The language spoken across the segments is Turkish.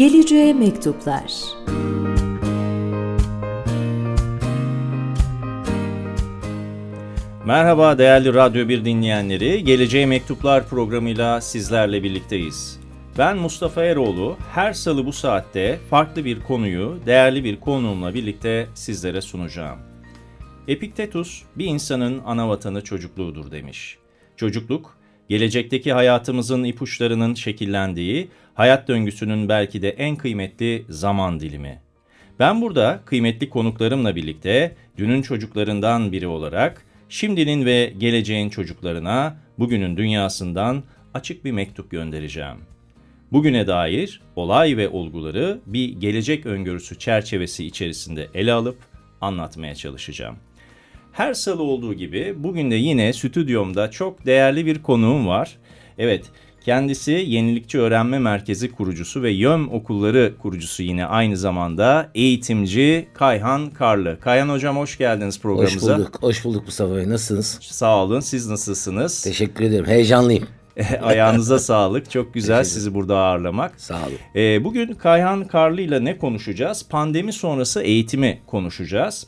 Geleceğe Mektuplar Merhaba değerli Radyo 1 dinleyenleri. Geleceğe Mektuplar programıyla sizlerle birlikteyiz. Ben Mustafa Eroğlu. Her salı bu saatte farklı bir konuyu değerli bir konuğumla birlikte sizlere sunacağım. Epiktetus bir insanın ana vatanı çocukluğudur demiş. Çocukluk, gelecekteki hayatımızın ipuçlarının şekillendiği, hayat döngüsünün belki de en kıymetli zaman dilimi. Ben burada kıymetli konuklarımla birlikte dünün çocuklarından biri olarak şimdinin ve geleceğin çocuklarına bugünün dünyasından açık bir mektup göndereceğim. Bugüne dair olay ve olguları bir gelecek öngörüsü çerçevesi içerisinde ele alıp anlatmaya çalışacağım. Her salı olduğu gibi bugün de yine stüdyomda çok değerli bir konuğum var. Evet, kendisi Yenilikçi Öğrenme Merkezi kurucusu ve YÖM Okulları kurucusu yine aynı zamanda eğitimci Kayhan Karlı. Kayhan Hocam hoş geldiniz programımıza. Hoş bulduk, hoş bulduk Mustafa Bey. Nasılsınız? Sağ olun, siz nasılsınız? Teşekkür ederim, heyecanlıyım. Ayağınıza sağlık. Çok güzel sizi burada ağırlamak. Sağ olun. Ee, bugün Kayhan Karlı ile ne konuşacağız? Pandemi sonrası eğitimi konuşacağız.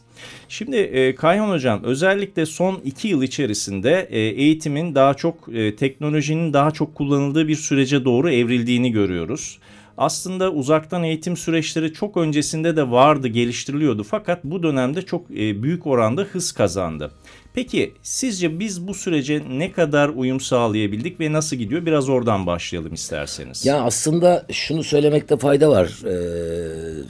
Şimdi e, Kayhan Hocam özellikle son iki yıl içerisinde e, eğitimin daha çok e, teknolojinin daha çok kullanıldığı bir sürece doğru evrildiğini görüyoruz. Aslında uzaktan eğitim süreçleri çok öncesinde de vardı, geliştiriliyordu fakat bu dönemde çok e, büyük oranda hız kazandı. Peki sizce biz bu sürece ne kadar uyum sağlayabildik ve nasıl gidiyor? Biraz oradan başlayalım isterseniz. Ya aslında şunu söylemekte fayda var ee,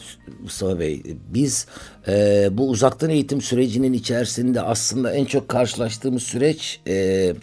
Mustafa Bey. Biz e, bu uzaktan eğitim sürecinin içerisinde aslında en çok karşılaştığımız süreç e,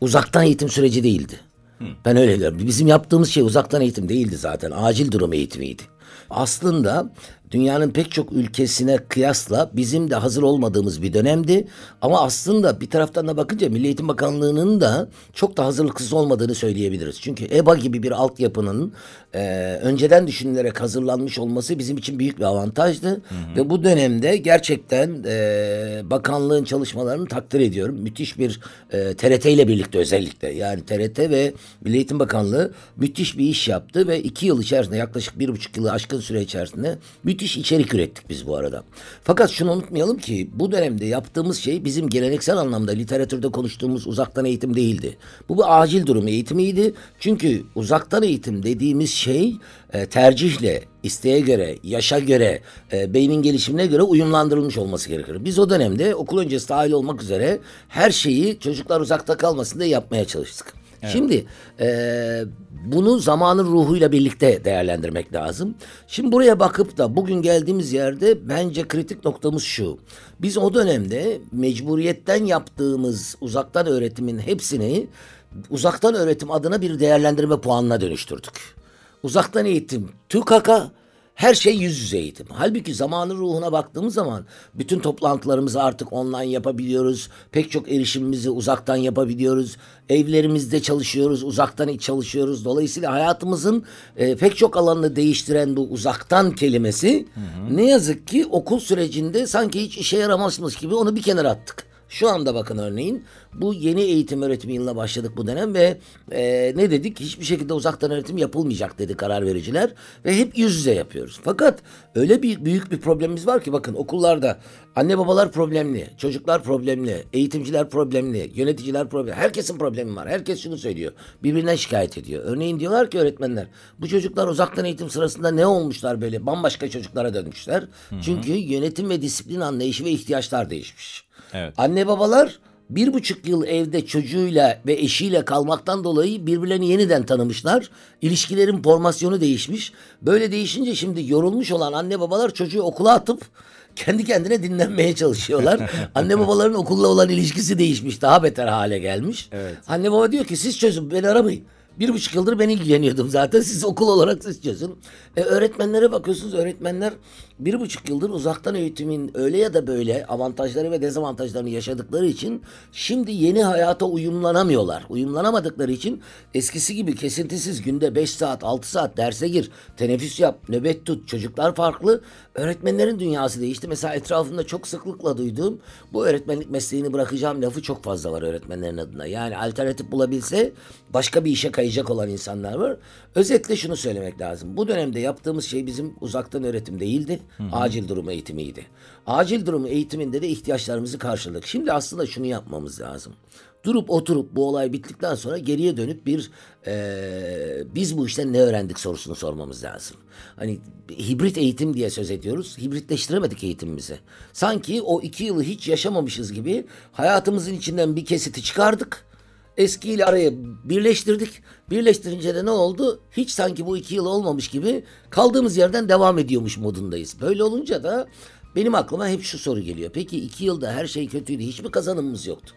uzaktan eğitim süreci değildi. Hı. Ben öyle diyorum. Bizim yaptığımız şey uzaktan eğitim değildi zaten. Acil durum eğitimiydi. Aslında dünyanın pek çok ülkesine kıyasla bizim de hazır olmadığımız bir dönemdi. Ama aslında bir taraftan da bakınca Milli Eğitim Bakanlığı'nın da çok da hazırlıksız olmadığını söyleyebiliriz. Çünkü EBA gibi bir altyapının e, önceden düşünülerek hazırlanmış olması bizim için büyük bir avantajdı. Hı hı. Ve bu dönemde gerçekten e, bakanlığın çalışmalarını takdir ediyorum. Müthiş bir e, TRT ile birlikte özellikle yani TRT ve Milli Eğitim Bakanlığı müthiş bir iş yaptı ve iki yıl içerisinde yaklaşık bir buçuk yılı aşkın süre içerisinde müthiş içerik ürettik biz bu arada. Fakat şunu unutmayalım ki bu dönemde yaptığımız şey bizim geleneksel anlamda literatürde konuştuğumuz uzaktan eğitim değildi. Bu bir acil durum eğitimiydi. Çünkü uzaktan eğitim dediğimiz şey e, tercihle, isteğe göre, yaşa göre, e, beynin gelişimine göre uyumlandırılmış olması gerekir. Biz o dönemde okul öncesi dahil olmak üzere her şeyi çocuklar uzakta kalmasın diye yapmaya çalıştık. Evet. Şimdi e, bunu zamanın ruhuyla birlikte değerlendirmek lazım. Şimdi buraya bakıp da bugün geldiğimiz yerde bence kritik noktamız şu. Biz o dönemde mecburiyetten yaptığımız uzaktan öğretimin hepsini uzaktan öğretim adına bir değerlendirme puanına dönüştürdük. Uzaktan eğitim TÜKAK her şey yüz yüze eğitim. Halbuki zamanın ruhuna baktığımız zaman bütün toplantılarımızı artık online yapabiliyoruz. Pek çok erişimimizi uzaktan yapabiliyoruz. Evlerimizde çalışıyoruz, uzaktan çalışıyoruz. Dolayısıyla hayatımızın e, pek çok alanını değiştiren bu uzaktan kelimesi hı hı. ne yazık ki okul sürecinde sanki hiç işe yaramazmış gibi onu bir kenara attık. Şu anda bakın örneğin bu yeni eğitim öğretim yılına başladık bu dönem ve e, ne dedik? Hiçbir şekilde uzaktan öğretim yapılmayacak dedi karar vericiler ve hep yüz yüze yapıyoruz. Fakat öyle bir büyük bir problemimiz var ki bakın okullarda anne babalar problemli, çocuklar problemli, eğitimciler problemli, yöneticiler problemli. Herkesin problemi var. Herkes şunu söylüyor. Birbirinden şikayet ediyor. Örneğin diyorlar ki öğretmenler bu çocuklar uzaktan eğitim sırasında ne olmuşlar böyle bambaşka çocuklara dönmüşler. Hı hı. Çünkü yönetim ve disiplin anlayışı ve ihtiyaçlar değişmiş. Evet. Anne babalar bir buçuk yıl evde çocuğuyla ve eşiyle kalmaktan dolayı birbirlerini yeniden tanımışlar. İlişkilerin formasyonu değişmiş. Böyle değişince şimdi yorulmuş olan anne babalar çocuğu okula atıp kendi kendine dinlenmeye çalışıyorlar. anne babaların okulla olan ilişkisi değişmiş. Daha beter hale gelmiş. Evet. Anne baba diyor ki siz çözün beni aramayın. Bir buçuk yıldır ben ilgileniyordum zaten. Siz okul olarak çözün. E, öğretmenlere bakıyorsunuz. Öğretmenler bir buçuk yıldır uzaktan eğitimin öyle ya da böyle avantajları ve dezavantajlarını yaşadıkları için şimdi yeni hayata uyumlanamıyorlar. Uyumlanamadıkları için eskisi gibi kesintisiz günde beş saat altı saat derse gir, teneffüs yap, nöbet tut. Çocuklar farklı. Öğretmenlerin dünyası değişti. Mesela etrafımda çok sıklıkla duyduğum bu öğretmenlik mesleğini bırakacağım lafı çok fazla var öğretmenlerin adına. Yani alternatif bulabilse başka bir işe kayıt kayacak olan insanlar var. Özetle şunu söylemek lazım. Bu dönemde yaptığımız şey bizim uzaktan öğretim değildi. Acil durum eğitimiydi. Acil durum eğitiminde de ihtiyaçlarımızı karşıladık. Şimdi aslında şunu yapmamız lazım. Durup oturup bu olay bittikten sonra geriye dönüp bir eee, biz bu işten ne öğrendik sorusunu sormamız lazım. Hani hibrit eğitim diye söz ediyoruz. Hibritleştiremedik eğitimimizi. Sanki o iki yılı hiç yaşamamışız gibi hayatımızın içinden bir kesiti çıkardık. Eskiyle araya birleştirdik. Birleştirince de ne oldu? Hiç sanki bu iki yıl olmamış gibi kaldığımız yerden devam ediyormuş modundayız. Böyle olunca da benim aklıma hep şu soru geliyor. Peki iki yılda her şey kötüydü. Hiç mi kazanımımız yoktu?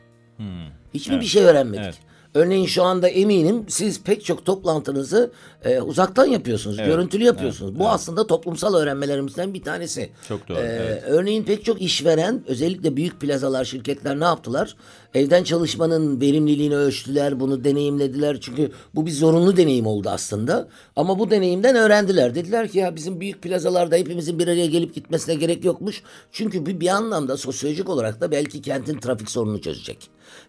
Hiç mi bir şey öğrenmedik? Evet. Örneğin şu anda eminim siz pek çok toplantınızı e, uzaktan yapıyorsunuz, görüntülü yapıyorsunuz. Bu aslında toplumsal öğrenmelerimizden bir tanesi. Çok doğru, E, evet. Örneğin pek çok işveren, özellikle büyük plazalar, şirketler ne yaptılar? Evden çalışmanın verimliliğini ölçtüler, bunu deneyimlediler. Çünkü bu bir zorunlu deneyim oldu aslında. Ama bu deneyimden öğrendiler. Dediler ki ya bizim büyük plazalarda hepimizin bir araya gelip gitmesine gerek yokmuş. Çünkü bir, bir anlamda sosyolojik olarak da belki kentin trafik sorununu çözecek.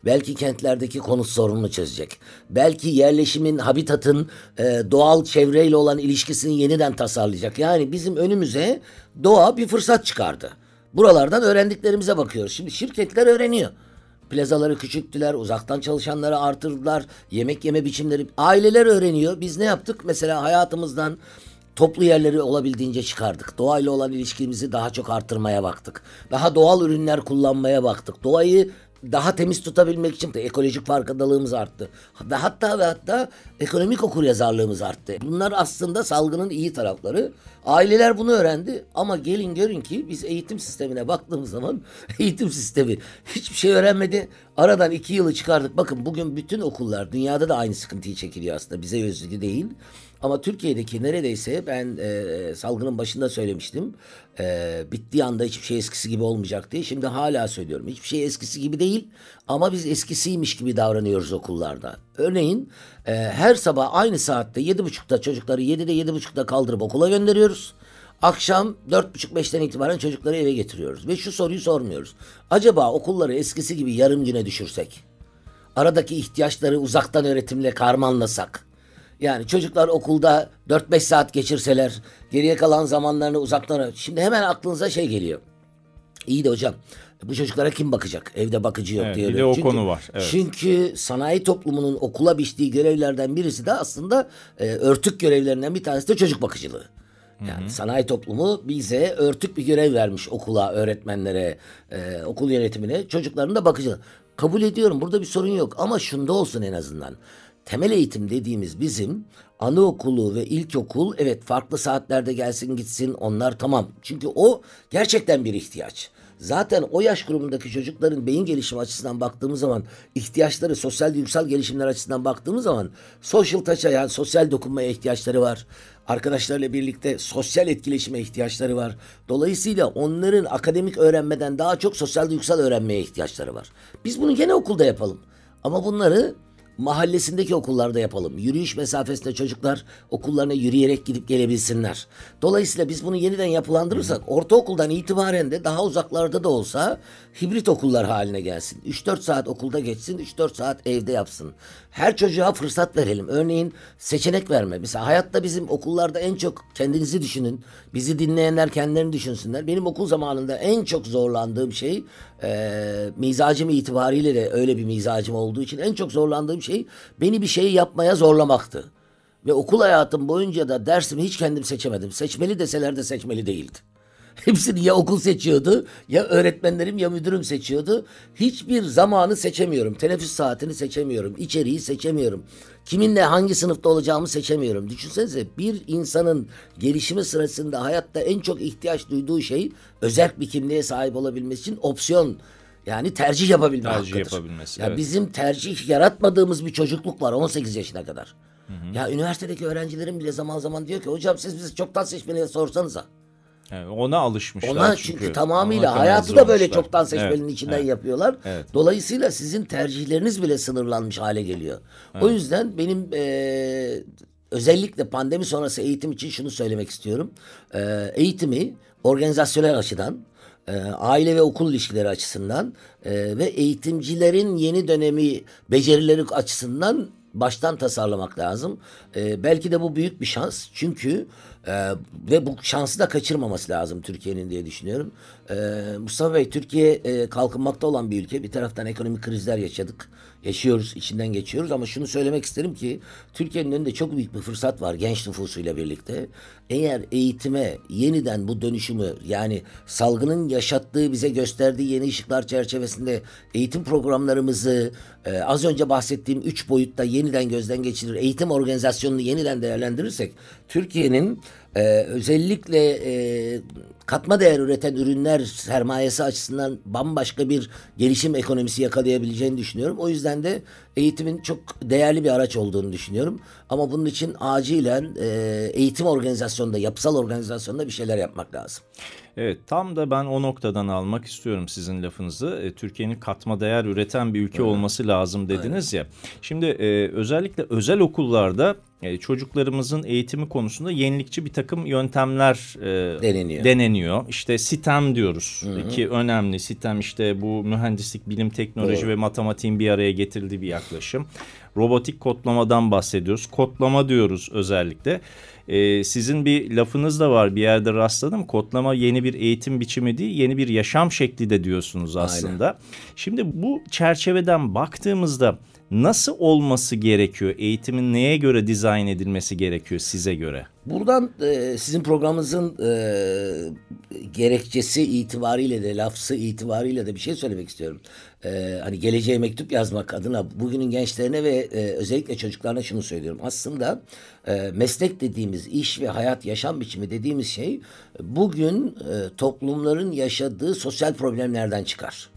Belki kentlerdeki konut sorununu çözecek. Belki yerleşimin, habitatın e, doğal çevreyle olan ilişkisini yeniden tasarlayacak. Yani bizim önümüze doğa bir fırsat çıkardı. Buralardan öğrendiklerimize bakıyoruz. Şimdi şirketler öğreniyor. Plazaları küçülttüler, uzaktan çalışanları artırdılar, yemek yeme biçimleri. Aileler öğreniyor. Biz ne yaptık? Mesela hayatımızdan toplu yerleri olabildiğince çıkardık. Doğayla olan ilişkimizi daha çok artırmaya baktık. Daha doğal ürünler kullanmaya baktık. Doğayı daha temiz tutabilmek için de ekolojik farkındalığımız arttı. Ve hatta ve hatta ekonomik okuryazarlığımız arttı. Bunlar aslında salgının iyi tarafları. Aileler bunu öğrendi ama gelin görün ki biz eğitim sistemine baktığımız zaman eğitim sistemi hiçbir şey öğrenmedi. Aradan iki yılı çıkardık. Bakın bugün bütün okullar dünyada da aynı sıkıntıyı çekiliyor aslında bize özgü değil. Ama Türkiye'deki neredeyse ben e, salgının başında söylemiştim. E, bittiği anda hiçbir şey eskisi gibi olmayacak diye. Şimdi hala söylüyorum. Hiçbir şey eskisi gibi değil. Ama biz eskisiymiş gibi davranıyoruz okullarda. Örneğin e, her sabah aynı saatte yedi buçukta çocukları yedide yedi buçukta kaldırıp okula gönderiyoruz. Akşam dört buçuk beşten itibaren çocukları eve getiriyoruz. Ve şu soruyu sormuyoruz. Acaba okulları eskisi gibi yarım güne düşürsek? Aradaki ihtiyaçları uzaktan öğretimle karmanlasak? Yani çocuklar okulda 4-5 saat geçirseler, geriye kalan zamanlarını uzaktan... Şimdi hemen aklınıza şey geliyor. İyi de hocam bu çocuklara kim bakacak? Evde bakıcı yok Evet, diyor. bir de o konu var, evet. Çünkü sanayi toplumunun okula biçtiği görevlerden birisi de aslında e, örtük görevlerinden bir tanesi de çocuk bakıcılığı. Yani sanayi toplumu bize örtük bir görev vermiş okula, öğretmenlere, e, okul yönetimine, çocukların da bakıcılığı. Kabul ediyorum burada bir sorun yok ama şunda olsun en azından. Temel eğitim dediğimiz bizim anaokulu ve ilkokul evet farklı saatlerde gelsin gitsin onlar tamam. Çünkü o gerçekten bir ihtiyaç. Zaten o yaş grubundaki çocukların beyin gelişimi açısından baktığımız zaman ihtiyaçları sosyal duygusal gelişimler açısından baktığımız zaman social touch'a yani sosyal dokunmaya ihtiyaçları var. Arkadaşlarla birlikte sosyal etkileşime ihtiyaçları var. Dolayısıyla onların akademik öğrenmeden daha çok sosyal duygusal öğrenmeye ihtiyaçları var. Biz bunu gene okulda yapalım. Ama bunları mahallesindeki okullarda yapalım. Yürüyüş mesafesinde çocuklar okullarına yürüyerek gidip gelebilsinler. Dolayısıyla biz bunu yeniden yapılandırırsak ortaokuldan itibaren de daha uzaklarda da olsa hibrit okullar haline gelsin. 3-4 saat okulda geçsin, 3-4 saat evde yapsın. Her çocuğa fırsat verelim. Örneğin seçenek verme. Mesela hayatta bizim okullarda en çok kendinizi düşünün. Bizi dinleyenler kendilerini düşünsünler. Benim okul zamanında en çok zorlandığım şey e, mizacım itibariyle de öyle bir mizacım olduğu için en çok zorlandığım şey beni bir şeyi yapmaya zorlamaktı. Ve okul hayatım boyunca da dersimi hiç kendim seçemedim. Seçmeli deseler de seçmeli değildi. Hepsini ya okul seçiyordu, ya öğretmenlerim ya müdürüm seçiyordu. Hiçbir zamanı seçemiyorum. Teneffüs saatini seçemiyorum. içeriği seçemiyorum. Kiminle hangi sınıfta olacağımı seçemiyorum. Düşünsenize bir insanın gelişimi sırasında hayatta en çok ihtiyaç duyduğu şey özel bir kimliğe sahip olabilmesi için opsiyon yani tercih yapabilme Tercih hakkıdır. yapabilmesi, Ya evet. bizim tercih yaratmadığımız bir çocukluk var 18 yaşına kadar. Ya üniversitedeki öğrencilerim bile zaman zaman diyor ki hocam siz bizi çoktan seçmeliye sorsanıza. Evet, ona alışmışlar Ona çünkü. çünkü, tamamıyla Ona hayatı da böyle olmuşlar. çoktan seçmelinin Evet, içinden evet. yapıyorlar. Evet. Dolayısıyla sizin tercihleriniz bile sınırlanmış hale geliyor. O yüzden benim eee, özellikle pandemi sonrası eğitim için şunu söylemek istiyorum. Eee, eğitimi organizasyonel açıdan, eee, aile ve okul ilişkileri açısından eee, ve eğitimcilerin yeni dönemi becerileri açısından baştan tasarlamak lazım. E, belki de bu büyük bir şans. Çünkü e, ve bu şansı da kaçırmaması lazım Türkiye'nin diye düşünüyorum. E, Mustafa Bey Türkiye e, kalkınmakta olan bir ülke. Bir taraftan ekonomik krizler yaşadık. Yaşıyoruz, içinden geçiyoruz ama şunu söylemek isterim ki Türkiye'nin önünde çok büyük bir fırsat var genç nüfusuyla birlikte. Eğer eğitime yeniden bu dönüşümü yani salgının yaşattığı bize gösterdiği yeni ışıklar çerçevesinde eğitim programlarımızı e, az önce bahsettiğim üç boyutta yeniden gözden geçirir, eğitim organizasyonunu yeniden değerlendirirsek Türkiye'nin e, özellikle e, katma değer üreten ürünler sermayesi açısından bambaşka bir gelişim ekonomisi yakalayabileceğini düşünüyorum. O yüzden de eğitimin çok değerli bir araç olduğunu düşünüyorum. Ama bunun için acilen e, eğitim organizasyonunda, yapısal organizasyonda bir şeyler yapmak lazım. Evet tam da ben o noktadan almak istiyorum sizin lafınızı. E, Türkiye'nin katma değer üreten bir ülke evet. olması lazım dediniz evet. ya. Şimdi e, özellikle özel okullarda e, çocuklarımızın eğitimi konusunda yenilikçi bir takım yöntemler e, deneniyor. deneniyor. İşte sitem diyoruz Hı -hı. ki önemli. Sitem işte bu mühendislik, bilim, teknoloji Doğru. ve matematiğin bir araya getirildiği bir yaklaşım. Robotik kodlamadan bahsediyoruz. Kodlama diyoruz özellikle. Ee, sizin bir lafınız da var bir yerde rastladım. Kodlama yeni bir eğitim biçimi değil, yeni bir yaşam şekli de diyorsunuz aslında. Aynen. Şimdi bu çerçeveden baktığımızda nasıl olması gerekiyor? Eğitimin neye göre dizayn edilmesi gerekiyor size göre? Buradan e, sizin programınızın e, gerekçesi itibariyle de lafsı itibariyle de bir şey söylemek istiyorum. E, hani geleceğe mektup yazmak adına bugünün gençlerine ve e, özellikle çocuklarına şunu söylüyorum. Aslında e, meslek dediğimiz iş ve hayat yaşam biçimi dediğimiz şey bugün e, toplumların yaşadığı sosyal problemlerden çıkar.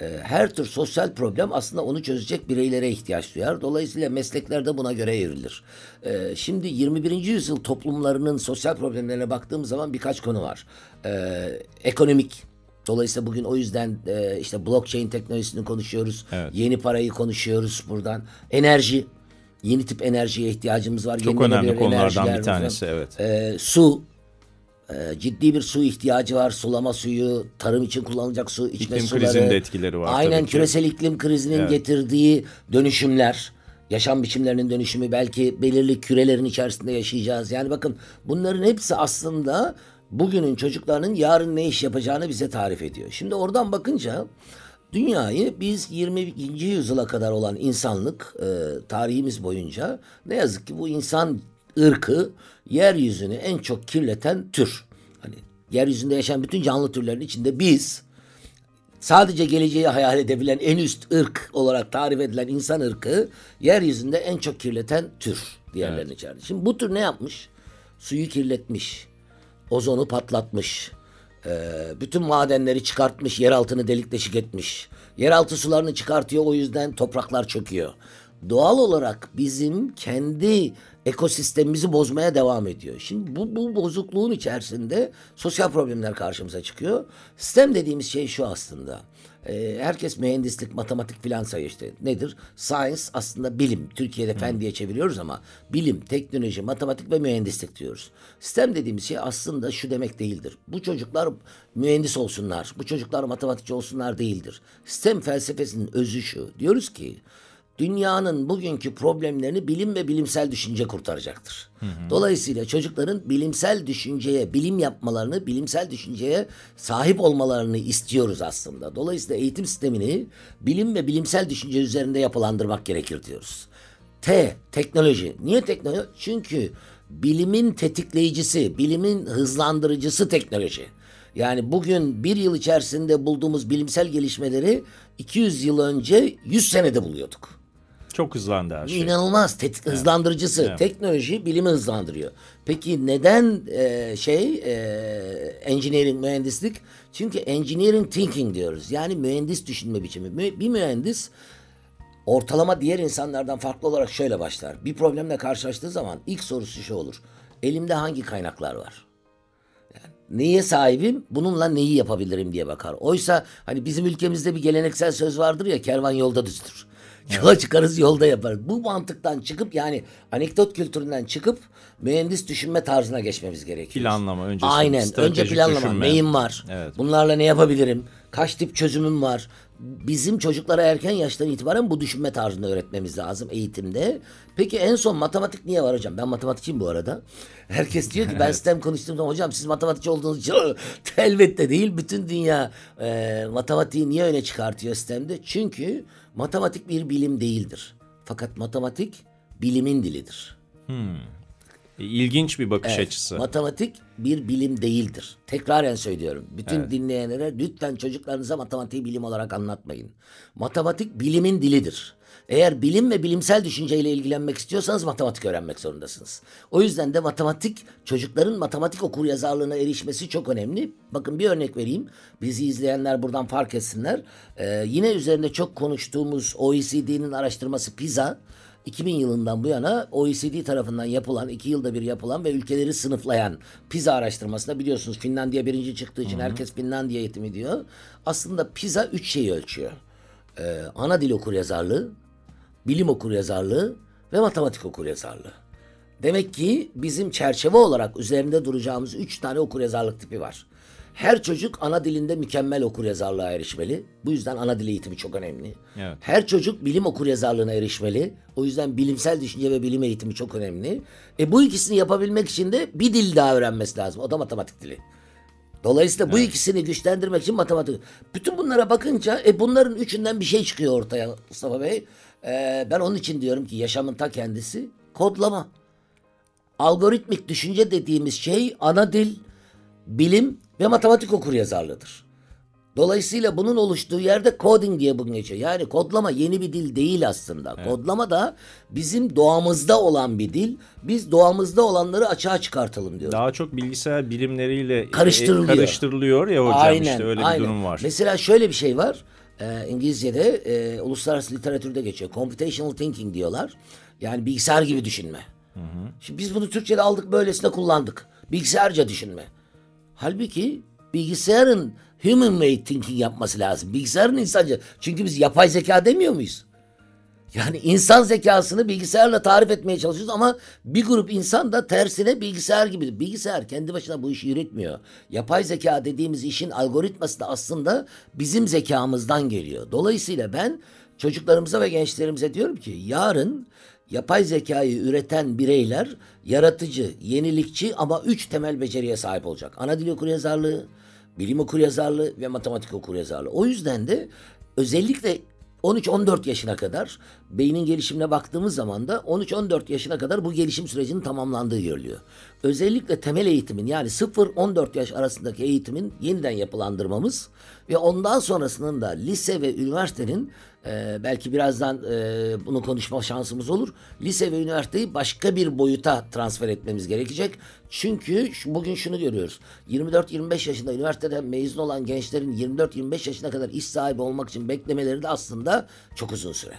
Ee, her tür sosyal problem aslında onu çözecek bireylere ihtiyaç duyar. Dolayısıyla meslekler de buna göre evrilir. Ee, şimdi 21. yüzyıl toplumlarının sosyal problemlerine baktığım zaman birkaç konu var. Ee, ekonomik, Dolayısıyla bugün o yüzden e, işte blockchain teknolojisini konuşuyoruz. Evet. Yeni parayı konuşuyoruz buradan. Enerji, yeni tip enerjiye ihtiyacımız var. Çok önemli konulardan bir tanesi evet. Su, ee, ciddi bir su ihtiyacı var. Sulama suyu, tarım için kullanılacak su, içme iklim suları. krizinin de etkileri var. Aynen küresel iklim krizinin evet. getirdiği dönüşümler, yaşam biçimlerinin dönüşümü belki belirli kürelerin içerisinde yaşayacağız. Yani bakın bunların hepsi aslında bugünün çocuklarının yarın ne iş yapacağını bize tarif ediyor. Şimdi oradan bakınca dünyayı biz 20. yüzyıla kadar olan insanlık e, tarihimiz boyunca ne yazık ki bu insan ırkı yeryüzünü en çok kirleten tür. Hani yeryüzünde yaşayan bütün canlı türlerin içinde biz sadece geleceği hayal edebilen en üst ırk olarak tarif edilen insan ırkı yeryüzünde en çok kirleten tür diğerlerinin evet. içerisinde. Şimdi bu tür ne yapmış? Suyu kirletmiş, ozonu patlatmış, bütün madenleri çıkartmış, yer altını delik deşik etmiş. Yeraltı sularını çıkartıyor o yüzden topraklar çöküyor. Doğal olarak bizim kendi ekosistemimizi bozmaya devam ediyor. Şimdi bu, bu bozukluğun içerisinde sosyal problemler karşımıza çıkıyor. Sistem dediğimiz şey şu aslında. Ee, herkes mühendislik, matematik filan sayıyor işte. Nedir? Science aslında bilim. Türkiye'de fen diye çeviriyoruz ama bilim, teknoloji, matematik ve mühendislik diyoruz. Sistem dediğimiz şey aslında şu demek değildir. Bu çocuklar mühendis olsunlar, bu çocuklar matematikçi olsunlar değildir. Sistem felsefesinin özü şu. Diyoruz ki dünyanın bugünkü problemlerini bilim ve bilimsel düşünce kurtaracaktır. Hı hı. Dolayısıyla çocukların bilimsel düşünceye, bilim yapmalarını, bilimsel düşünceye sahip olmalarını istiyoruz aslında. Dolayısıyla eğitim sistemini bilim ve bilimsel düşünce üzerinde yapılandırmak gerekir diyoruz. T, teknoloji. Niye teknoloji? Çünkü bilimin tetikleyicisi, bilimin hızlandırıcısı teknoloji. Yani bugün bir yıl içerisinde bulduğumuz bilimsel gelişmeleri 200 yıl önce 100 senede buluyorduk. Çok hızlandı her şey. İnanılmaz tetik evet. hızlandırıcısı. Evet. Teknoloji bilimi hızlandırıyor. Peki neden e, şey e, engineering mühendislik? Çünkü engineering thinking diyoruz. Yani mühendis düşünme biçimi. Bir mühendis ortalama diğer insanlardan farklı olarak şöyle başlar. Bir problemle karşılaştığı zaman ilk sorusu şu olur. Elimde hangi kaynaklar var? Yani neye sahibim? Bununla neyi yapabilirim diye bakar. Oysa hani bizim ülkemizde bir geleneksel söz vardır ya kervan yolda düzdür. Yola çıkarız yolda yaparız. Bu mantıktan çıkıp yani anekdot kültüründen çıkıp mühendis düşünme tarzına geçmemiz gerekiyor. Planlama önce. Aynen. Önce planlama. Düşünme. Neyim var? Evet. Bunlarla ne yapabilirim? Kaç tip çözümüm var? Bizim çocuklara erken yaştan itibaren bu düşünme tarzını öğretmemiz lazım eğitimde. Peki en son matematik niye var hocam? Ben matematikçiyim bu arada. Herkes diyor ki ben sistem konuştuğumda hocam siz matematikçi olduğunuz için elbette değil. Bütün dünya e, matematiği niye öne çıkartıyor sistemde? Çünkü matematik bir bilim değildir. Fakat matematik bilimin dilidir. E, İlginç bir bakış açısı. Matematik bir bilim değildir. Tekraren söylüyorum. Bütün dinleyenlere lütfen çocuklarınıza matematiği bilim olarak anlatmayın. Matematik bilimin dilidir. Eğer bilim ve bilimsel düşünceyle ilgilenmek istiyorsanız matematik öğrenmek zorundasınız. O yüzden de matematik çocukların matematik okur yazarlığına erişmesi çok önemli. Bakın bir örnek vereyim. Bizi izleyenler buradan fark etsinler. Ee, yine üzerinde çok konuştuğumuz OECD'nin araştırması PISA 2000 yılından bu yana OECD tarafından yapılan, iki yılda bir yapılan ve ülkeleri sınıflayan PISA araştırmasında biliyorsunuz Finlandiya birinci çıktığı için herkes Finlandiya eğitimi diyor. Aslında PISA üç şeyi ölçüyor. Ee, ana dil okur yazarlığı, bilim okur yazarlığı ve matematik okur yazarlığı. Demek ki bizim çerçeve olarak üzerinde duracağımız üç tane okur yazarlık tipi var. Her çocuk ana dilinde mükemmel okur yazarlığa erişmeli. Bu yüzden ana dil eğitimi çok önemli. Evet. Her çocuk bilim okur yazarlığına erişmeli. O yüzden bilimsel düşünce ve bilim eğitimi çok önemli. E bu ikisini yapabilmek için de bir dil daha öğrenmesi lazım. O da matematik dili. Dolayısıyla bu ikisini güçlendirmek için matematik. Bütün bunlara bakınca e bunların üçünden bir şey çıkıyor ortaya Mustafa Bey. E, ben onun için diyorum ki yaşamın ta kendisi kodlama. Algoritmik düşünce dediğimiz şey ana dil, bilim ve matematik okur yazarlığıdır. Dolayısıyla bunun oluştuğu yerde coding diye bugün geçiyor. Yani kodlama yeni bir dil değil aslında. Kodlama da bizim doğamızda olan bir dil. Biz doğamızda olanları açığa çıkartalım diyoruz. Daha çok bilgisayar bilimleriyle e, Karıştırılıyor. karıştırılıyor ya hocam işte öyle bir durum var. Mesela şöyle bir şey var. Ee, İngilizce'de e, uluslararası literatürde geçiyor. Computational thinking diyorlar. Yani bilgisayar gibi düşünme. Şimdi biz bunu Türkçe'de aldık böylesine kullandık. Bilgisayarca düşünme. Halbuki bilgisayarın human made thinking yapması lazım. Bilgisayarın insanca. Çünkü biz yapay zeka demiyor muyuz? Yani insan zekasını bilgisayarla tarif etmeye çalışıyoruz ama bir grup insan da tersine bilgisayar gibi. Bilgisayar kendi başına bu işi üretmiyor. Yapay zeka dediğimiz işin algoritması da aslında bizim zekamızdan geliyor. Dolayısıyla ben çocuklarımıza ve gençlerimize diyorum ki yarın yapay zekayı üreten bireyler yaratıcı, yenilikçi ama üç temel beceriye sahip olacak. Ana dil okuryazarlığı, bilim okuryazarlığı ve matematik okuryazarlığı. O yüzden de özellikle 13-14 yaşına kadar beynin gelişimine baktığımız zaman da 13-14 yaşına kadar bu gelişim sürecinin tamamlandığı görülüyor. Özellikle temel eğitimin yani 0-14 yaş arasındaki eğitimin yeniden yapılandırmamız ve ondan sonrasının da lise ve üniversitenin e, belki birazdan e, bunu konuşma şansımız olur. Lise ve üniversiteyi başka bir boyuta transfer etmemiz gerekecek. Çünkü şu, bugün şunu görüyoruz. 24-25 yaşında üniversiteden mezun olan gençlerin 24-25 yaşına kadar iş sahibi olmak için beklemeleri de aslında çok uzun süre.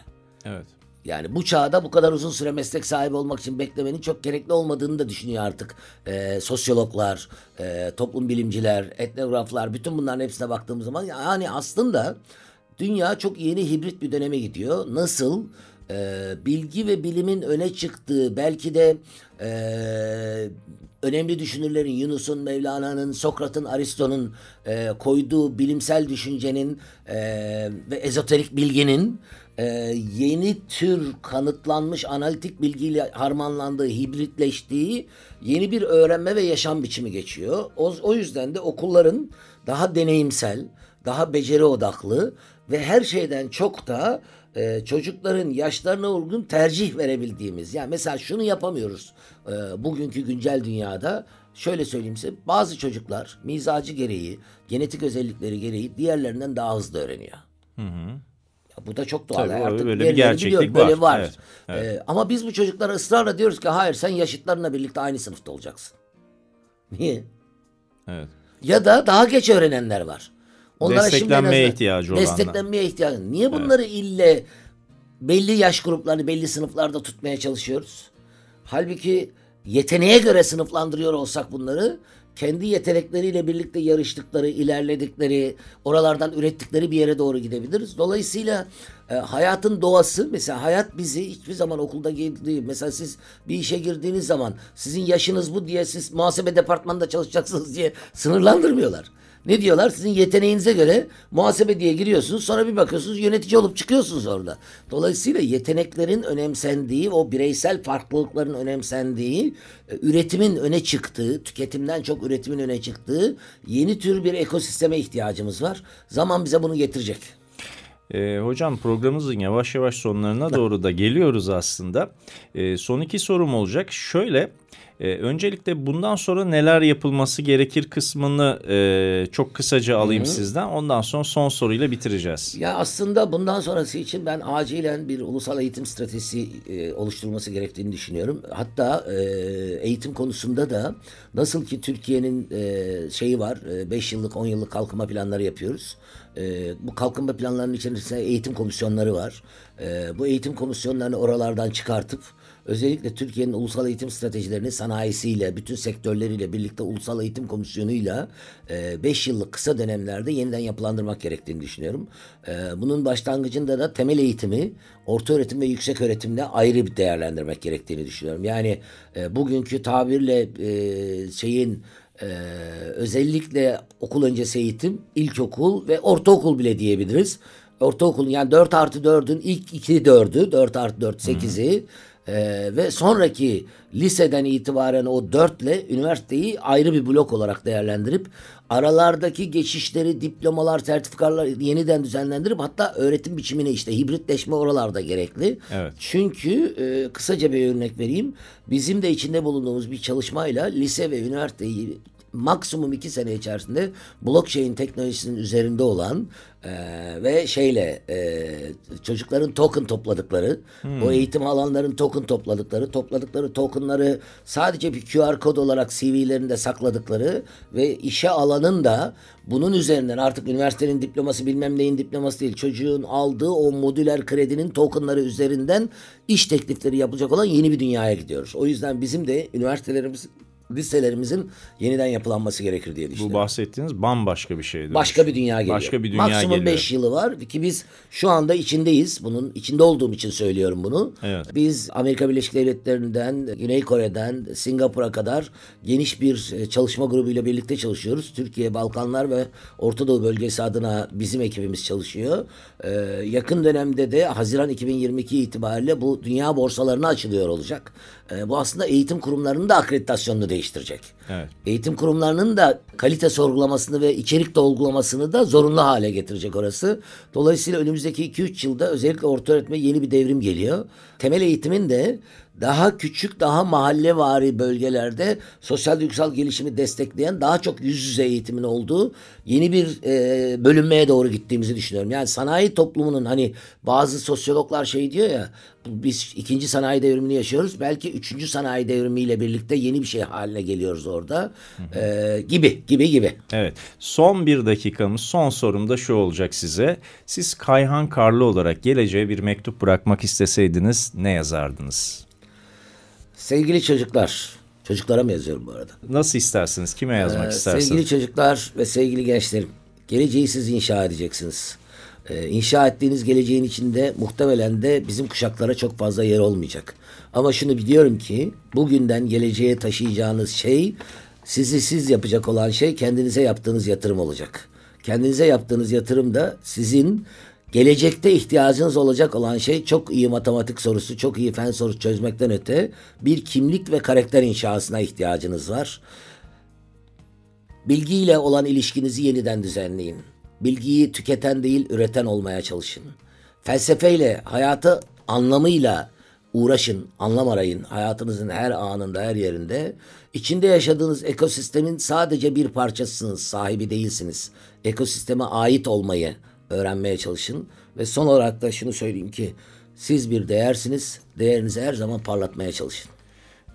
Evet. Yani bu çağda bu kadar uzun süre meslek sahibi olmak için beklemenin çok gerekli olmadığını da düşünüyor artık e, sosyologlar, e, toplum bilimciler, etnograflar bütün bunların hepsine baktığımız zaman yani aslında dünya çok yeni hibrit bir döneme gidiyor. Nasıl? E, bilgi ve bilimin öne çıktığı belki de e, önemli düşünürlerin Yunus'un, Mevlana'nın, Sokrat'ın, Aristo'nun e, koyduğu bilimsel düşüncenin e, ve ezoterik bilginin e, yeni tür kanıtlanmış analitik bilgiyle harmanlandığı, hibritleştiği yeni bir öğrenme ve yaşam biçimi geçiyor. O, o yüzden de okulların daha deneyimsel, daha beceri odaklı ve her şeyden çok da e, çocukların yaşlarına uygun tercih verebildiğimiz. Yani mesela şunu yapamıyoruz e, bugünkü güncel dünyada. Şöyle söyleyeyim size bazı çocuklar mizacı gereği, genetik özellikleri gereği diğerlerinden daha hızlı öğreniyor. Ya bu da çok doğal. Tabii, Artık böyle bir gerçeklik biliyor, Böyle var. var. Evet, evet. Ee, ama biz bu çocuklara ısrarla diyoruz ki hayır sen yaşıtlarınla birlikte aynı sınıfta olacaksın. Niye? Evet. Ya da daha geç öğrenenler var. Desteklenmeye en azından- ihtiyacı olanlar. Desteklenmeye ihtiyacı. Niye bunları ille belli yaş gruplarını belli sınıflarda tutmaya çalışıyoruz? Halbuki yeteneğe göre sınıflandırıyor olsak bunları kendi yetenekleriyle birlikte yarıştıkları, ilerledikleri, oralardan ürettikleri bir yere doğru gidebiliriz. Dolayısıyla e, hayatın doğası mesela hayat bizi hiçbir zaman okulda girdiği mesela siz bir işe girdiğiniz zaman sizin yaşınız bu diye siz muhasebe departmanında çalışacaksınız diye sınırlandırmıyorlar. Ne diyorlar? Sizin yeteneğinize göre muhasebe diye giriyorsunuz. Sonra bir bakıyorsunuz yönetici olup çıkıyorsunuz orada. Dolayısıyla yeteneklerin önemsendiği, o bireysel farklılıkların önemsendiği, e, üretimin öne çıktığı, tüketimden çok üretimin öne çıktığı yeni tür bir ekosisteme ihtiyacımız var. Zaman bize bunu getirecek. E, hocam programımızın yavaş yavaş sonlarına doğru da geliyoruz aslında. E, son iki sorum olacak. Şöyle e, öncelikle bundan sonra neler yapılması gerekir kısmını e, çok kısaca alayım Hı-hı. sizden. Ondan sonra son soruyla bitireceğiz. Ya aslında bundan sonrası için ben acilen bir ulusal eğitim stratejisi e, oluşturulması gerektiğini düşünüyorum. Hatta e, eğitim konusunda da nasıl ki Türkiye'nin e, şeyi var 5 e, yıllık 10 yıllık kalkınma planları yapıyoruz. E, bu kalkınma planlarının içerisinde eğitim komisyonları var. E, bu eğitim komisyonlarını oralardan çıkartıp özellikle Türkiye'nin ulusal eğitim stratejilerini sanayisiyle, bütün sektörleriyle birlikte ulusal eğitim komisyonuyla 5 e, yıllık kısa dönemlerde yeniden yapılandırmak gerektiğini düşünüyorum. E, bunun başlangıcında da temel eğitimi, orta öğretim ve yüksek öğretimle ayrı bir değerlendirmek gerektiğini düşünüyorum. Yani e, bugünkü tabirle şeyin ee, özellikle okul öncesi eğitim, ilkokul ve ortaokul bile diyebiliriz. Ortaokul yani 4 artı 4'ün ilk 2 4'ü, 4 artı 4 8'i ee, ve sonraki liseden itibaren o dörtle üniversiteyi ayrı bir blok olarak değerlendirip aralardaki geçişleri, diplomalar, sertifikalar yeniden düzenlendirip hatta öğretim biçimine işte hibritleşme oralarda gerekli. Evet. Çünkü e, kısaca bir örnek vereyim. Bizim de içinde bulunduğumuz bir çalışmayla lise ve üniversiteyi maksimum iki sene içerisinde blockchain teknolojisinin üzerinde olan e, ve şeyle e, çocukların token topladıkları, hmm. o eğitim alanların token topladıkları, topladıkları tokenları sadece bir QR kod olarak CV'lerinde sakladıkları ve işe alanın da bunun üzerinden artık üniversitenin diploması bilmem neyin diploması değil, çocuğun aldığı o modüler kredinin tokenları üzerinden iş teklifleri yapılacak olan yeni bir dünyaya gidiyoruz. O yüzden bizim de üniversitelerimiz liselerimizin yeniden yapılanması gerekir diye düşünüyorum. Bu bahsettiğiniz bambaşka bir şeydir. Başka bir dünya geliyor. Başka bir dünya Maksimum 5 yılı var ki biz şu anda içindeyiz. Bunun içinde olduğum için söylüyorum bunu. Evet. Biz Amerika Birleşik Devletleri'nden, Güney Kore'den, Singapur'a kadar geniş bir e, çalışma grubuyla birlikte çalışıyoruz. Türkiye, Balkanlar ve Orta Doğu bölgesi adına bizim ekibimiz çalışıyor. Ee, yakın dönemde de Haziran 2022 itibariyle bu dünya borsalarına açılıyor olacak. Ee, bu aslında eğitim kurumlarının da akreditasyonunu değiştirecek. Evet. Eğitim kurumlarının da kalite sorgulamasını ve içerik dolgulamasını da zorunlu hale getirecek orası. Dolayısıyla önümüzdeki 2-3 yılda özellikle orta öğretime yeni bir devrim geliyor. Temel eğitimin de daha küçük, daha mahallevari bölgelerde sosyal duygusal gelişimi destekleyen daha çok yüz yüze eğitimin olduğu yeni bir e, bölünmeye doğru gittiğimizi düşünüyorum. Yani sanayi toplumunun hani bazı sosyologlar şey diyor ya biz ikinci sanayi devrimini yaşıyoruz. Belki üçüncü sanayi devrimiyle birlikte yeni bir şey haline geliyoruz orada. Ee, gibi gibi gibi. Evet. Son bir dakikamız, son sorum da şu olacak size. Siz Kayhan Karlı olarak geleceğe bir mektup bırakmak isteseydiniz ne yazardınız? Sevgili çocuklar, çocuklara mı yazıyorum bu arada? Nasıl istersiniz? Kime yazmak ee, istersiniz? Sevgili çocuklar ve sevgili gençlerim, geleceği siz inşa edeceksiniz. Ee, inşa ettiğiniz geleceğin içinde muhtemelen de bizim kuşaklara çok fazla yer olmayacak. Ama şunu biliyorum ki bugünden geleceğe taşıyacağınız şey sizi siz yapacak olan şey kendinize yaptığınız yatırım olacak. Kendinize yaptığınız yatırım da sizin Gelecekte ihtiyacınız olacak olan şey çok iyi matematik sorusu, çok iyi fen sorusu çözmekten öte bir kimlik ve karakter inşasına ihtiyacınız var. Bilgiyle olan ilişkinizi yeniden düzenleyin. Bilgiyi tüketen değil üreten olmaya çalışın. Felsefeyle, hayatı anlamıyla uğraşın, anlam arayın. Hayatınızın her anında, her yerinde. İçinde yaşadığınız ekosistemin sadece bir parçasısınız, sahibi değilsiniz. Ekosisteme ait olmayı, öğrenmeye çalışın. Ve son olarak da şunu söyleyeyim ki siz bir değersiniz. Değerinizi her zaman parlatmaya çalışın.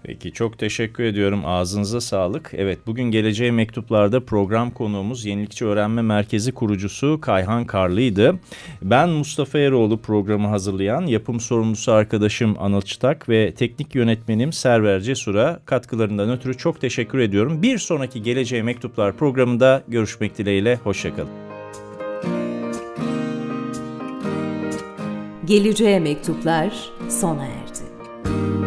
Peki çok teşekkür ediyorum. Ağzınıza sağlık. Evet bugün Geleceğe Mektuplar'da program konuğumuz Yenilikçi Öğrenme Merkezi kurucusu Kayhan Karlı'ydı. Ben Mustafa Eroğlu programı hazırlayan yapım sorumlusu arkadaşım Anıl Çıtak ve teknik yönetmenim Server Cesur'a katkılarından ötürü çok teşekkür ediyorum. Bir sonraki Geleceğe Mektuplar programında görüşmek dileğiyle. Hoşçakalın. Geleceğe Mektuplar sona erdi.